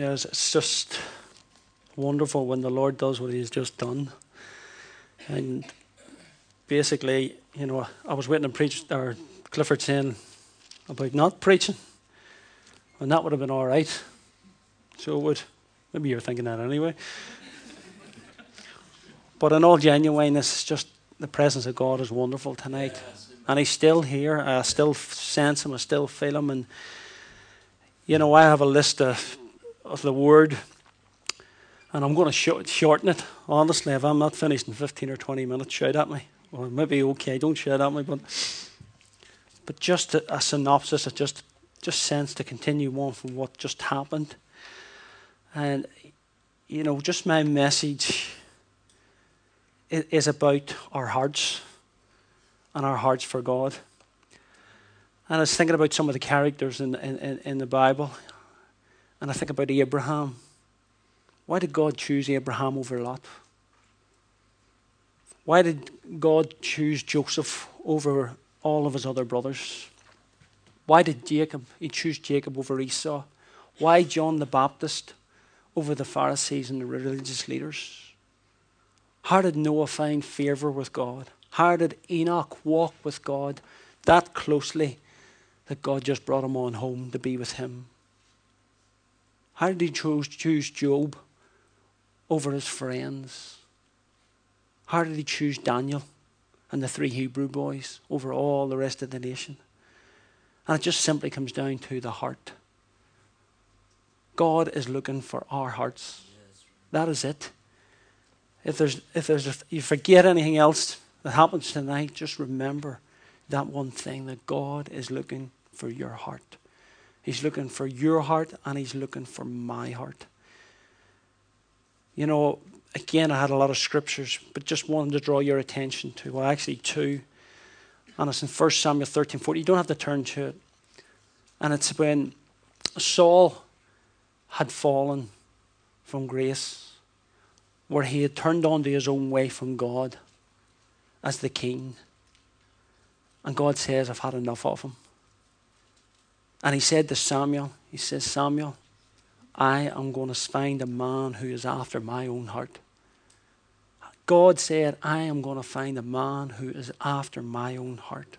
Yes, it's just wonderful when the Lord does what He's just done. And basically, you know, I was waiting to preach, or Clifford saying about not preaching, and that would have been all right. So it would. Maybe you're thinking that anyway. but in all genuineness, just the presence of God is wonderful tonight. And He's still here. I still sense Him. I still feel Him. And, you know, I have a list of, of the Word and I'm going to sh- shorten it, honestly. If I'm not finished in 15 or 20 minutes, shout at me. Or maybe okay, don't shout at me, but but just a, a synopsis, I just just sense to continue on from what just happened. And you know, just my message is about our hearts and our hearts for God. And I was thinking about some of the characters in, in, in the Bible, and I think about Abraham why did God choose Abraham over Lot? Why did God choose Joseph over all of his other brothers? Why did Jacob, he choose Jacob over Esau? Why John the Baptist over the Pharisees and the religious leaders? How did Noah find favor with God? How did Enoch walk with God that closely that God just brought him on home to be with him? How did he choose, choose Job over his friends? How did he choose Daniel and the three Hebrew boys over all the rest of the nation? And it just simply comes down to the heart. God is looking for our hearts. That is it. If there's if there's if you forget anything else that happens tonight, just remember that one thing that God is looking for your heart. He's looking for your heart and he's looking for my heart. You know, again, I had a lot of scriptures, but just wanted to draw your attention to, well, actually, two. And it's in 1 Samuel 13 40. You don't have to turn to it. And it's when Saul had fallen from grace, where he had turned onto his own way from God as the king. And God says, I've had enough of him. And he said to Samuel, He says, Samuel, I am going to find a man who is after my own heart. God said, I am going to find a man who is after my own heart.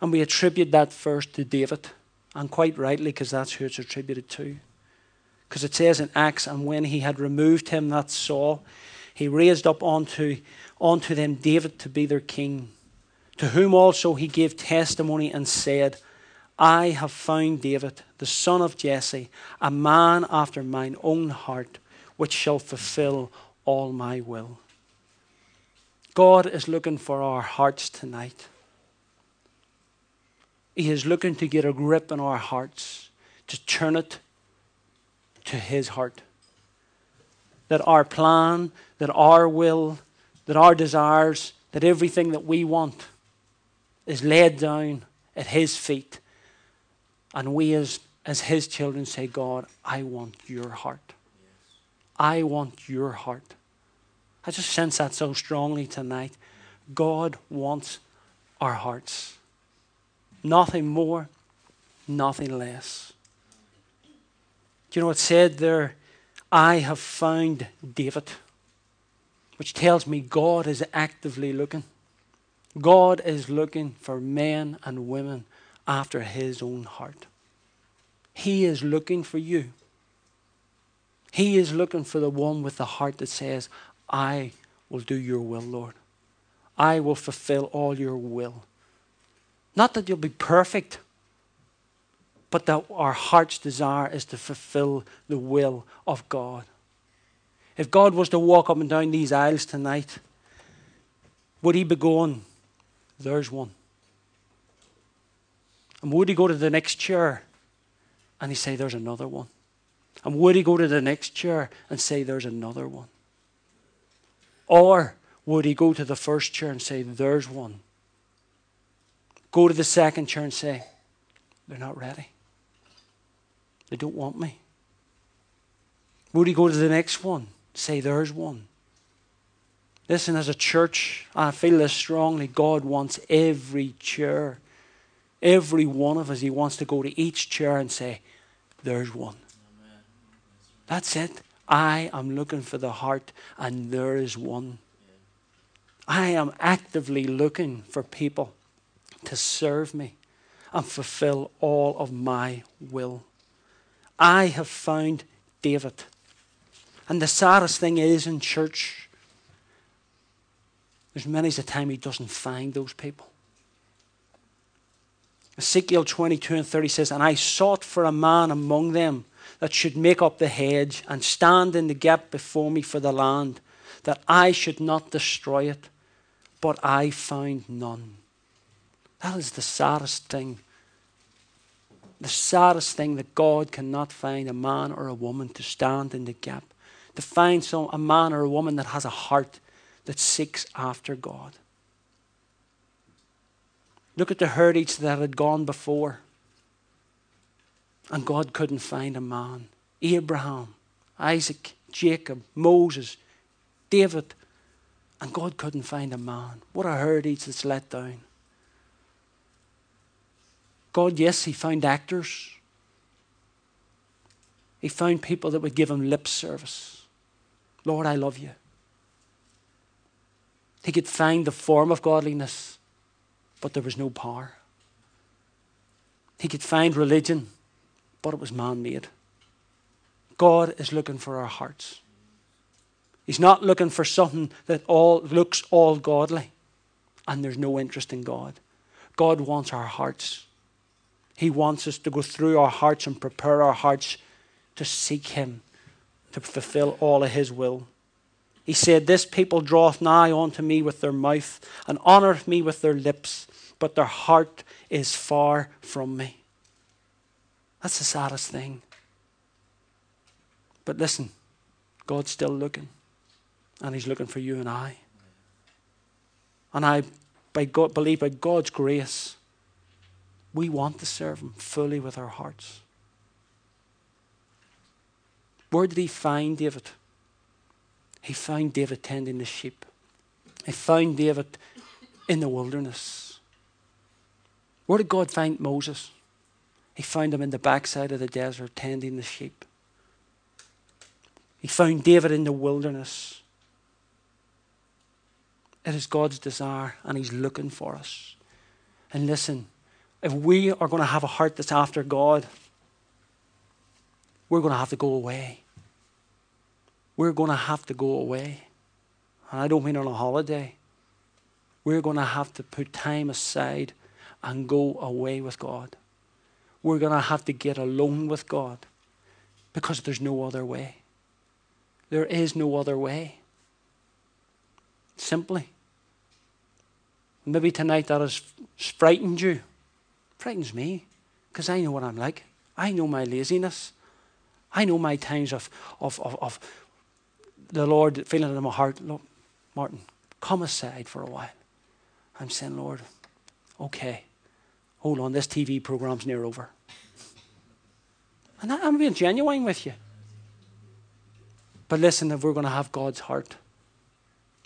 And we attribute that first to David, and quite rightly, because that's who it's attributed to. Because it says in Acts, and when he had removed him, that Saul, he raised up unto, unto them David to be their king, to whom also he gave testimony and said, I have found David, the son of Jesse, a man after mine own heart, which shall fulfill all my will. God is looking for our hearts tonight. He is looking to get a grip on our hearts, to turn it to His heart. That our plan, that our will, that our desires, that everything that we want is laid down at His feet and we, as, as His children, say, God, I want your heart. I want your heart. I just sense that so strongly tonight. God wants our hearts. Nothing more, nothing less. Do you know what said there? I have found David, which tells me God is actively looking. God is looking for men and women after his own heart. He is looking for you. He is looking for the one with the heart that says, I will do your will, Lord. I will fulfill all your will. Not that you'll be perfect, but that our heart's desire is to fulfill the will of God. If God was to walk up and down these aisles tonight, would he be going, There's one? And would he go to the next chair and he say, There's another one? And would he go to the next chair and say, There's another one? Or would he go to the first chair and say, There's one? Go to the second chair and say, They're not ready. They don't want me. Would he go to the next one? Say, There's one. Listen, as a church, I feel this strongly. God wants every chair Every one of us, He wants to go to each chair and say, There's one. That's it. I am looking for the heart, and there is one. I am actively looking for people to serve me and fulfill all of my will. I have found David. And the saddest thing is in church, there's many a time he doesn't find those people. Ezekiel 22 and 30 says, And I sought for a man among them that should make up the hedge and stand in the gap before me for the land, that I should not destroy it. But I found none. That is the saddest thing. The saddest thing that God cannot find a man or a woman to stand in the gap, to find some, a man or a woman that has a heart that seeks after God. Look at the heritage that had gone before. And God couldn't find a man. Abraham, Isaac, Jacob, Moses, David. And God couldn't find a man. What a heritage that's let down. God, yes, He found actors. He found people that would give Him lip service. Lord, I love you. He could find the form of godliness, but there was no power. He could find religion, but it was man made. God is looking for our hearts. He's not looking for something that all looks all godly and there's no interest in God. God wants our hearts. He wants us to go through our hearts and prepare our hearts to seek Him, to fulfill all of His will. He said, This people draweth nigh unto me with their mouth and honoureth me with their lips, but their heart is far from me. That's the saddest thing. But listen, God's still looking, and He's looking for you and I. And I by God, believe by God's grace, we want to serve Him fully with our hearts. Where did He find David? He found David tending the sheep. He found David in the wilderness. Where did God find Moses? He found him in the backside of the desert tending the sheep. He found David in the wilderness. It is God's desire, and He's looking for us. And listen, if we are going to have a heart that's after God, we're going to have to go away. We're going to have to go away. And I don't mean on a holiday. We're going to have to put time aside and go away with God we're going to have to get alone with God because there's no other way. There is no other way. Simply. Maybe tonight that has frightened you. Frightens me because I know what I'm like. I know my laziness. I know my times of, of, of, of the Lord feeling in my heart. Look, Martin, come aside for a while. I'm saying, Lord, okay, hold on, this TV program's near over. And I'm being genuine with you. But listen, if we're going to have God's heart,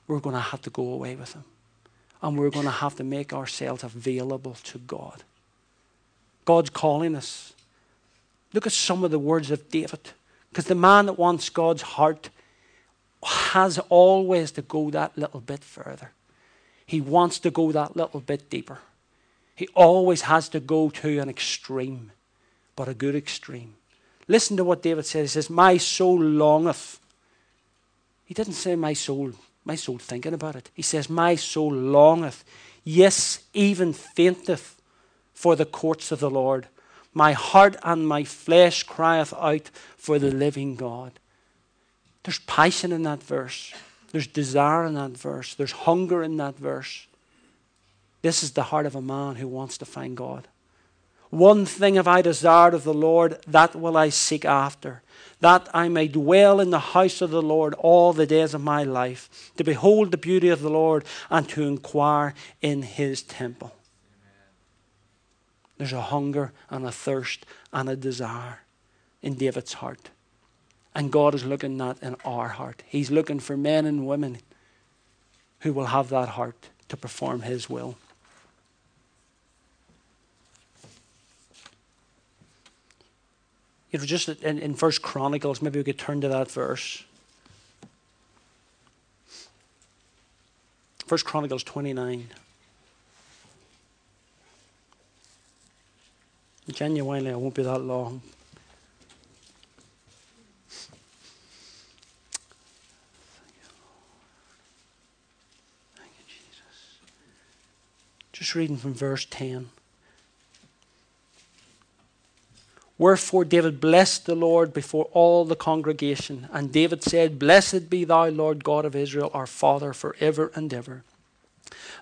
we're going to have to go away with Him. And we're going to have to make ourselves available to God. God's calling us. Look at some of the words of David. Because the man that wants God's heart has always to go that little bit further. He wants to go that little bit deeper. He always has to go to an extreme, but a good extreme. Listen to what David says. He says, My soul longeth. He didn't say my soul, my soul thinking about it. He says, My soul longeth, yes, even fainteth for the courts of the Lord. My heart and my flesh crieth out for the living God. There's passion in that verse. There's desire in that verse. There's hunger in that verse. This is the heart of a man who wants to find God. One thing have I desired of the Lord, that will I seek after, that I may dwell in the house of the Lord all the days of my life, to behold the beauty of the Lord and to inquire in his temple. There's a hunger and a thirst and a desire in David's heart. And God is looking at in our heart. He's looking for men and women who will have that heart to perform his will. you know, just in, in First Chronicles, maybe we could turn to that verse. First Chronicles 29. Genuinely, it won't be that long. Just reading from verse 10. Wherefore David blessed the Lord before all the congregation. And David said, Blessed be thou, Lord God of Israel, our Father, for ever and ever.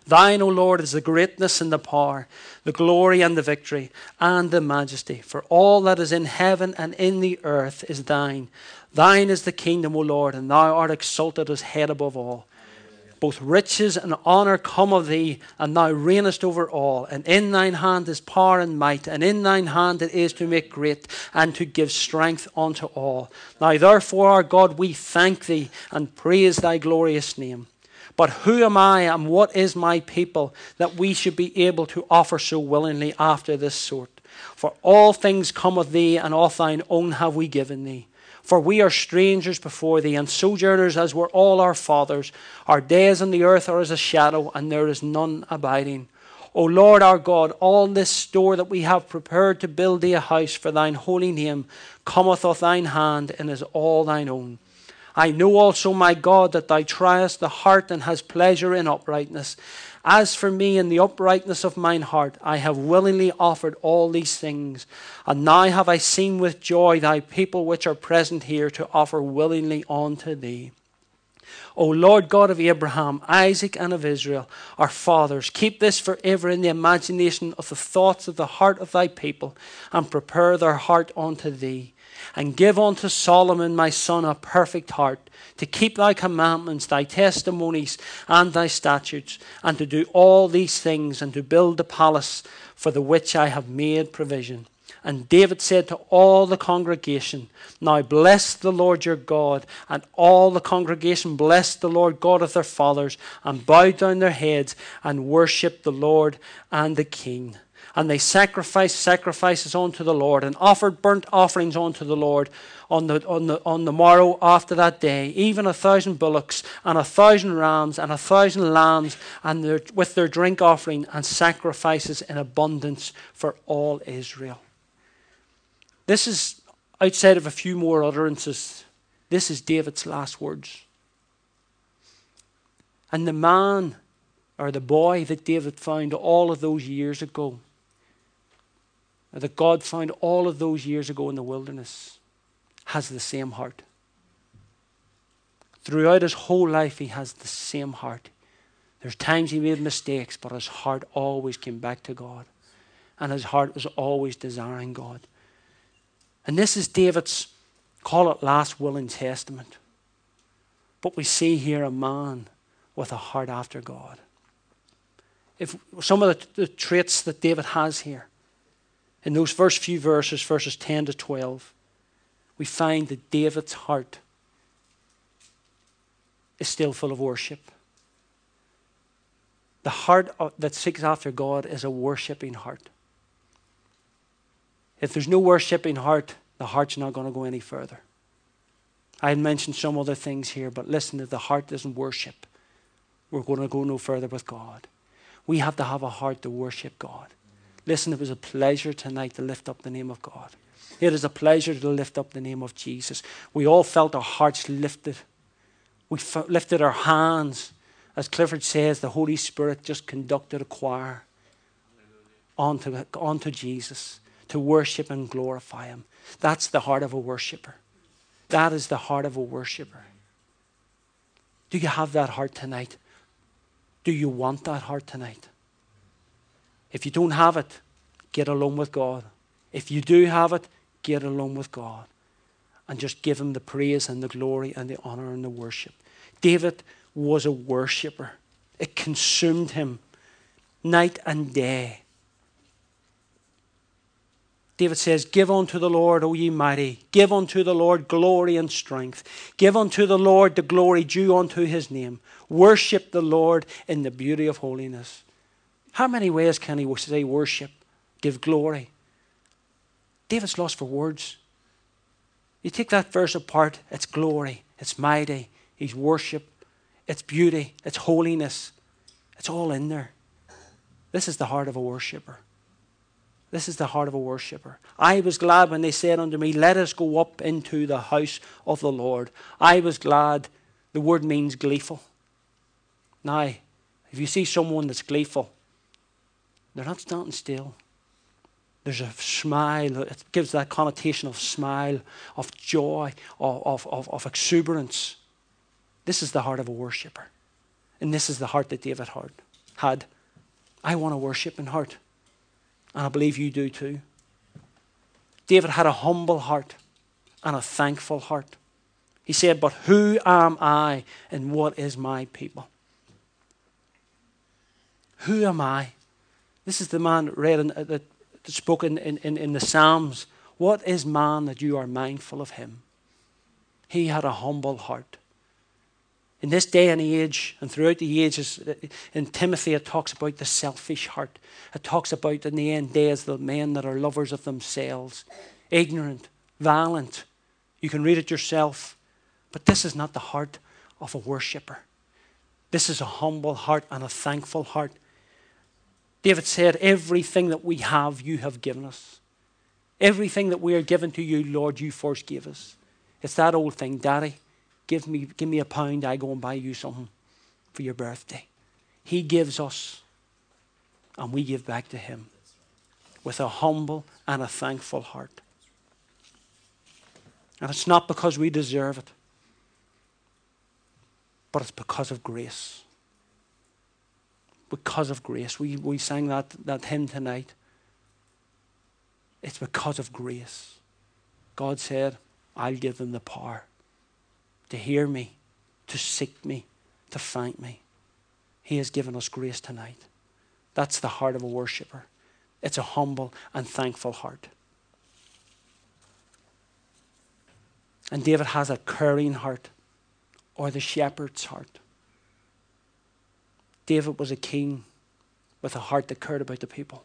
Thine, O Lord, is the greatness and the power, the glory and the victory, and the majesty. For all that is in heaven and in the earth is thine. Thine is the kingdom, O Lord, and thou art exalted as head above all. Both riches and honour come of thee, and thou reignest over all. And in thine hand is power and might, and in thine hand it is to make great and to give strength unto all. Now therefore, our God, we thank thee and praise thy glorious name. But who am I and what is my people that we should be able to offer so willingly after this sort? For all things come of thee, and of thine own have we given thee. For we are strangers before thee, and sojourners as were all our fathers. Our days on the earth are as a shadow, and there is none abiding. O Lord our God, all this store that we have prepared to build thee a house for thine holy name cometh of thine hand, and is all thine own. I know also, my God, that thou triest the heart and hast pleasure in uprightness. As for me, in the uprightness of mine heart, I have willingly offered all these things. And now have I seen with joy thy people which are present here to offer willingly unto thee. O Lord God of Abraham, Isaac, and of Israel, our fathers, keep this forever in the imagination of the thoughts of the heart of thy people, and prepare their heart unto thee. And give unto Solomon my son a perfect heart to keep thy commandments, thy testimonies, and thy statutes, and to do all these things, and to build the palace for the which I have made provision. And David said to all the congregation, Now bless the Lord your God. And all the congregation blessed the Lord God of their fathers, and bowed down their heads, and worshipped the Lord and the King and they sacrificed sacrifices unto the Lord and offered burnt offerings unto the Lord on the, on the, on the morrow after that day, even a thousand bullocks and a thousand rams and a thousand lambs, and their, with their drink offering and sacrifices in abundance for all Israel. This is outside of a few more utterances. This is David's last words. And the man or the boy that David found all of those years ago that God found all of those years ago in the wilderness has the same heart. Throughout his whole life, he has the same heart. There's times he made mistakes, but his heart always came back to God. And his heart was always desiring God. And this is David's, call it last will and testament. But we see here a man with a heart after God. If some of the, the traits that David has here, in those first few verses, verses 10 to 12, we find that David's heart is still full of worship. The heart that seeks after God is a worshipping heart. If there's no worshipping heart, the heart's not going to go any further. I had mentioned some other things here, but listen, if the heart doesn't worship, we're going to go no further with God. We have to have a heart to worship God. Listen, it was a pleasure tonight to lift up the name of God. It is a pleasure to lift up the name of Jesus. We all felt our hearts lifted. We f- lifted our hands. As Clifford says, the Holy Spirit just conducted a choir onto, onto Jesus to worship and glorify Him. That's the heart of a worshiper. That is the heart of a worshiper. Do you have that heart tonight? Do you want that heart tonight? If you don't have it, get along with God. If you do have it, get along with God. And just give him the praise and the glory and the honor and the worship. David was a worshiper. It consumed him night and day. David says, Give unto the Lord, O ye mighty, give unto the Lord glory and strength. Give unto the Lord the glory due unto his name. Worship the Lord in the beauty of holiness. How many ways can he say worship, give glory? David's lost for words. You take that verse apart, it's glory, it's mighty, He's worship, it's beauty, it's holiness. It's all in there. This is the heart of a worshipper. This is the heart of a worshipper. I was glad when they said unto me, Let us go up into the house of the Lord. I was glad. The word means gleeful. Now, if you see someone that's gleeful, they're not standing still. There's a smile. It gives that connotation of smile, of joy, of, of, of exuberance. This is the heart of a worshipper. And this is the heart that David had. I want to worship in heart. And I believe you do too. David had a humble heart and a thankful heart. He said, But who am I and what is my people? Who am I? This is the man read in, uh, that spoken in, in, in the Psalms. What is man that you are mindful of him? He had a humble heart. In this day and age, and throughout the ages, in Timothy it talks about the selfish heart. It talks about in the end days the men that are lovers of themselves, ignorant, violent. You can read it yourself. But this is not the heart of a worshipper. This is a humble heart and a thankful heart. David said, Everything that we have, you have given us. Everything that we are given to you, Lord, you first gave us. It's that old thing, Daddy give me, give me a pound, I go and buy you something for your birthday. He gives us, and we give back to Him with a humble and a thankful heart. And it's not because we deserve it, but it's because of grace. Because of grace. We, we sang that, that hymn tonight. It's because of grace. God said, I'll give them the power to hear me, to seek me, to find me. He has given us grace tonight. That's the heart of a worshiper. It's a humble and thankful heart. And David has a caring heart or the shepherd's heart. David was a king with a heart that cared about the people.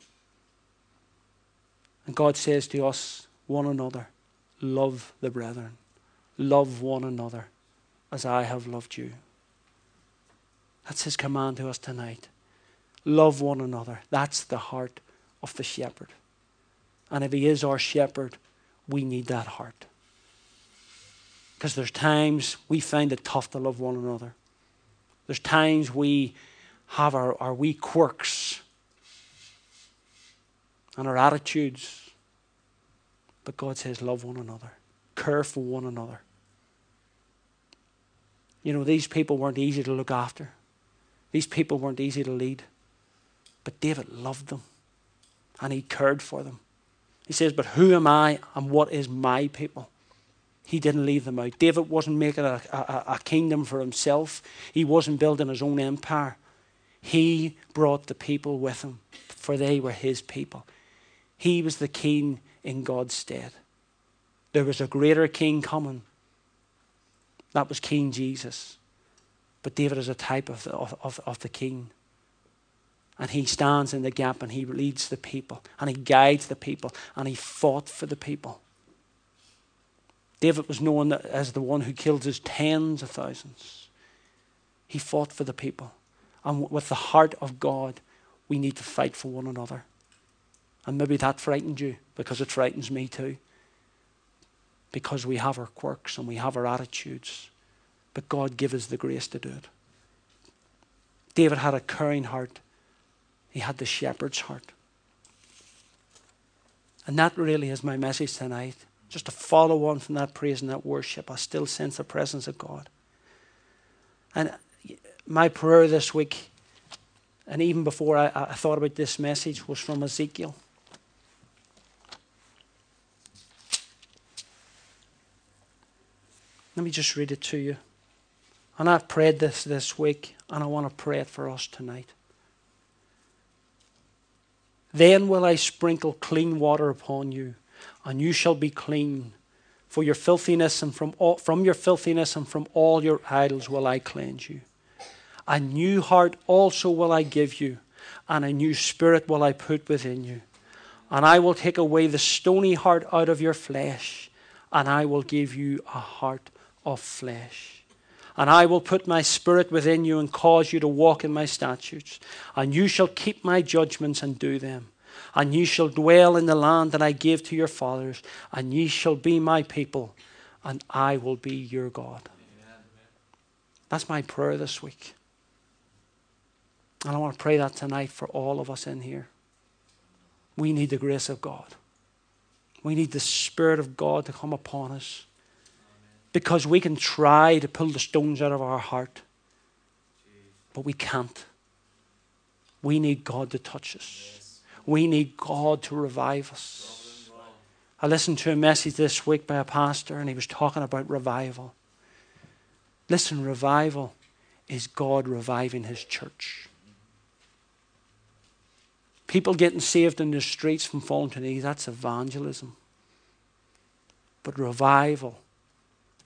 And God says to us, one another, love the brethren, love one another as I have loved you. That's his command to us tonight. Love one another. That's the heart of the shepherd. And if he is our shepherd, we need that heart. Because there's times we find it tough to love one another. There's times we have our, our wee quirks and our attitudes. But God says, love one another, care for one another. You know, these people weren't easy to look after, these people weren't easy to lead. But David loved them and he cared for them. He says, But who am I and what is my people? He didn't leave them out. David wasn't making a, a, a kingdom for himself, he wasn't building his own empire. He brought the people with him, for they were his people. He was the king in God's stead. There was a greater king coming that was King Jesus. But David is a type of the, of, of the king. And he stands in the gap and he leads the people and he guides the people and he fought for the people. David was known as the one who killed his tens of thousands. He fought for the people. And with the heart of God, we need to fight for one another. And maybe that frightened you because it frightens me too because we have our quirks and we have our attitudes. But God give us the grace to do it. David had a caring heart. He had the shepherd's heart. And that really is my message tonight. Just to follow on from that praise and that worship, I still sense the presence of God. And my prayer this week, and even before I, I thought about this message, was from Ezekiel. Let me just read it to you. And I've prayed this this week, and I want to pray it for us tonight. Then will I sprinkle clean water upon you, and you shall be clean. For your filthiness and from all, from your filthiness and from all your idols will I cleanse you. A new heart also will I give you, and a new spirit will I put within you. And I will take away the stony heart out of your flesh and I will give you a heart of flesh. And I will put my spirit within you and cause you to walk in my statutes. And you shall keep my judgments and do them. And you shall dwell in the land that I gave to your fathers. And ye shall be my people. And I will be your God. That's my prayer this week. And I want to pray that tonight for all of us in here. We need the grace of God. We need the Spirit of God to come upon us. Because we can try to pull the stones out of our heart, but we can't. We need God to touch us. We need God to revive us. I listened to a message this week by a pastor, and he was talking about revival. Listen, revival is God reviving his church. People getting saved in the streets from falling to knees, that's evangelism. But revival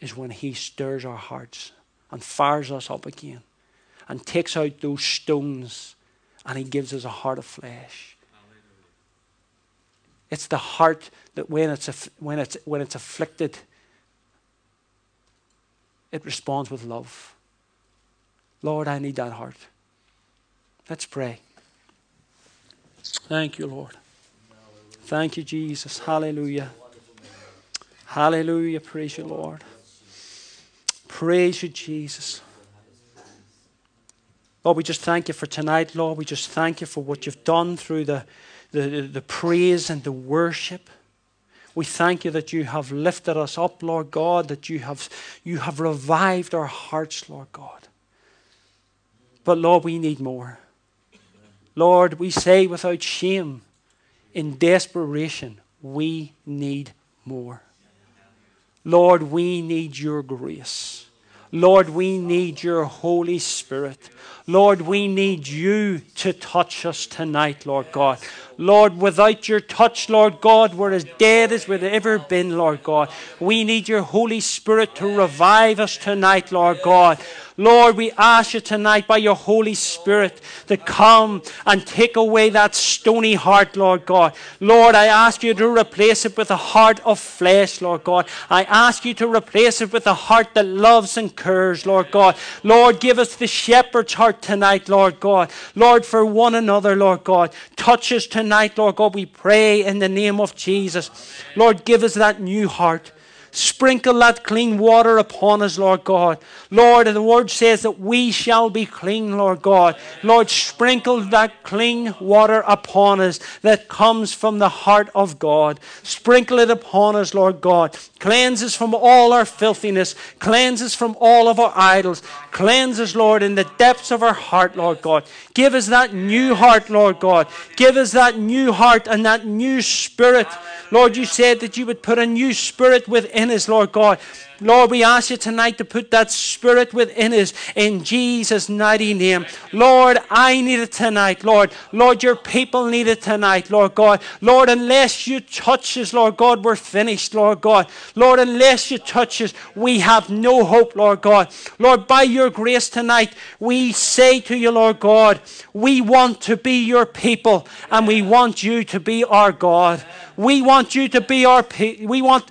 is when He stirs our hearts and fires us up again and takes out those stones and He gives us a heart of flesh. It's the heart that when it's, when it's, when it's afflicted, it responds with love. Lord, I need that heart. Let's pray. Thank you, Lord. Thank you, Jesus. Hallelujah. Hallelujah. Praise you, Lord. Praise you, Jesus. Lord, we just thank you for tonight, Lord. We just thank you for what you've done through the, the, the praise and the worship. We thank you that you have lifted us up, Lord God, that you have, you have revived our hearts, Lord God. But Lord, we need more. Lord, we say without shame, in desperation, we need more. Lord, we need your grace. Lord, we need your Holy Spirit. Lord, we need you to touch us tonight, Lord God. Lord, without your touch, Lord God, we're as dead as we've ever been, Lord God. We need your Holy Spirit to revive us tonight, Lord God. Lord, we ask you tonight by your Holy Spirit to come and take away that stony heart, Lord God. Lord, I ask you to replace it with a heart of flesh, Lord God. I ask you to replace it with a heart that loves and cares, Lord God. Lord, give us the shepherd's heart tonight, Lord God. Lord, for one another, Lord God. Touch us tonight, Lord God. We pray in the name of Jesus. Lord, give us that new heart. Sprinkle that clean water upon us, Lord God. Lord, the word says that we shall be clean, Lord God. Lord, sprinkle that clean water upon us that comes from the heart of God. Sprinkle it upon us, Lord God. Cleanse us from all our filthiness. Cleanse us from all of our idols. Cleanse us, Lord, in the depths of our heart, Lord God. Give us that new heart, Lord God. Give us that new heart and that new spirit. Lord, you said that you would put a new spirit within us, Lord God. Lord, we ask you tonight to put that spirit within us in Jesus' mighty name. Lord, I need it tonight, Lord. Lord, your people need it tonight, Lord God. Lord, unless you touch us, Lord God, we're finished, Lord God. Lord, unless you touch us, we have no hope, Lord God. Lord, by your grace tonight, we say to you, Lord God, we want to be your people and we want you to be our God. We want you to be our people. We want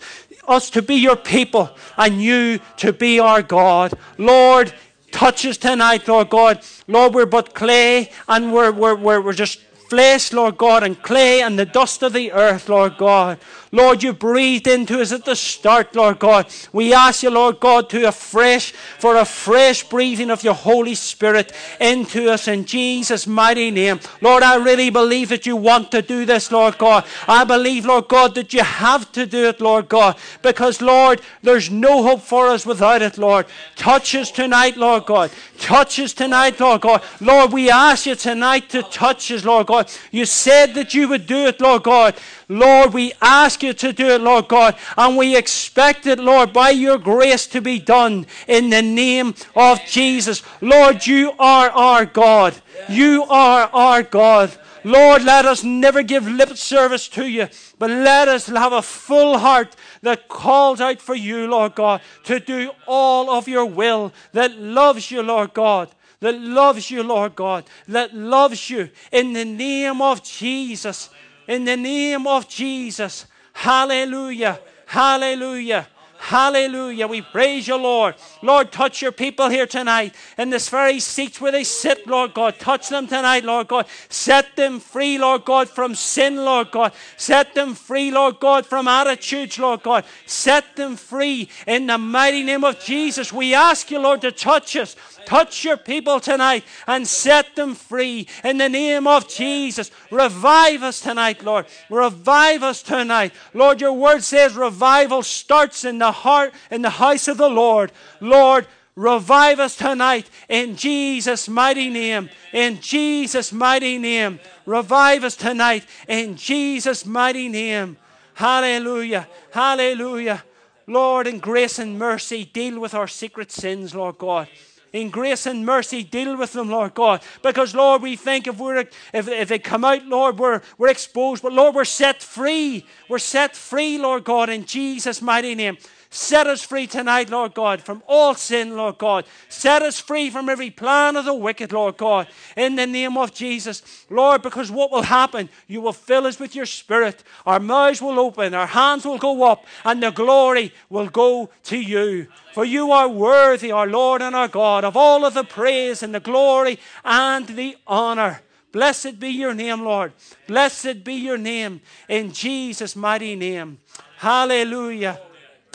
us to be your people and you to be our God. Lord, touch us tonight, Lord God. Lord, we're but clay and we're, we're, we're, we're just flesh, Lord God, and clay and the dust of the earth, Lord God. Lord, you breathed into us at the start, Lord God. We ask you, Lord God, to afresh, for a fresh breathing of your Holy Spirit into us in Jesus' mighty name. Lord, I really believe that you want to do this, Lord God. I believe, Lord God, that you have to do it, Lord God, because, Lord, there's no hope for us without it, Lord. Touch us tonight, Lord God. Touch us tonight, Lord God. Lord, we ask you tonight to touch us, Lord God. You said that you would do it, Lord God. Lord, we ask you to do it, Lord God, and we expect it, Lord, by your grace to be done in the name of Jesus. Lord, you are our God. You are our God. Lord, let us never give lip service to you, but let us have a full heart that calls out for you, Lord God, to do all of your will, that loves you, Lord God that loves you, Lord God, that loves you in the name of Jesus. In the name of Jesus. Hallelujah. Hallelujah. Hallelujah. We praise you, Lord. Lord, touch your people here tonight in this very seats where they sit, Lord God. Touch them tonight, Lord God. Set them free, Lord God, from sin, Lord God. Set them free, Lord God, from attitudes, Lord God. Set them free in the mighty name of Jesus. We ask you, Lord, to touch us. Touch your people tonight and set them free in the name of Jesus. Revive us tonight, Lord. Revive us tonight. Lord, your word says revival starts in the heart, in the house of the Lord. Lord, revive us tonight in Jesus' mighty name. In Jesus' mighty name. Revive us tonight in Jesus' mighty name. Hallelujah. Hallelujah. Lord, in grace and mercy, deal with our secret sins, Lord God in grace and mercy, deal with them, Lord God. Because, Lord, we think if, we're, if, if they come out, Lord, we're, we're exposed. But, Lord, we're set free. We're set free, Lord God, in Jesus' mighty name. Set us free tonight, Lord God, from all sin, Lord God. Set us free from every plan of the wicked, Lord God, in the name of Jesus. Lord, because what will happen? You will fill us with your spirit. Our mouths will open, our hands will go up, and the glory will go to you. For you are worthy, our Lord and our God, of all of the praise and the glory and the honor. Blessed be your name, Lord. Blessed be your name in Jesus' mighty name. Hallelujah.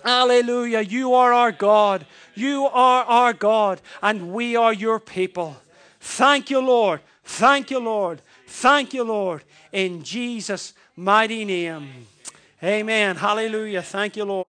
Hallelujah. You are our God. You are our God, and we are your people. Thank you, Lord. Thank you, Lord. Thank you, Lord. In Jesus' mighty name. Amen. Hallelujah. Thank you, Lord.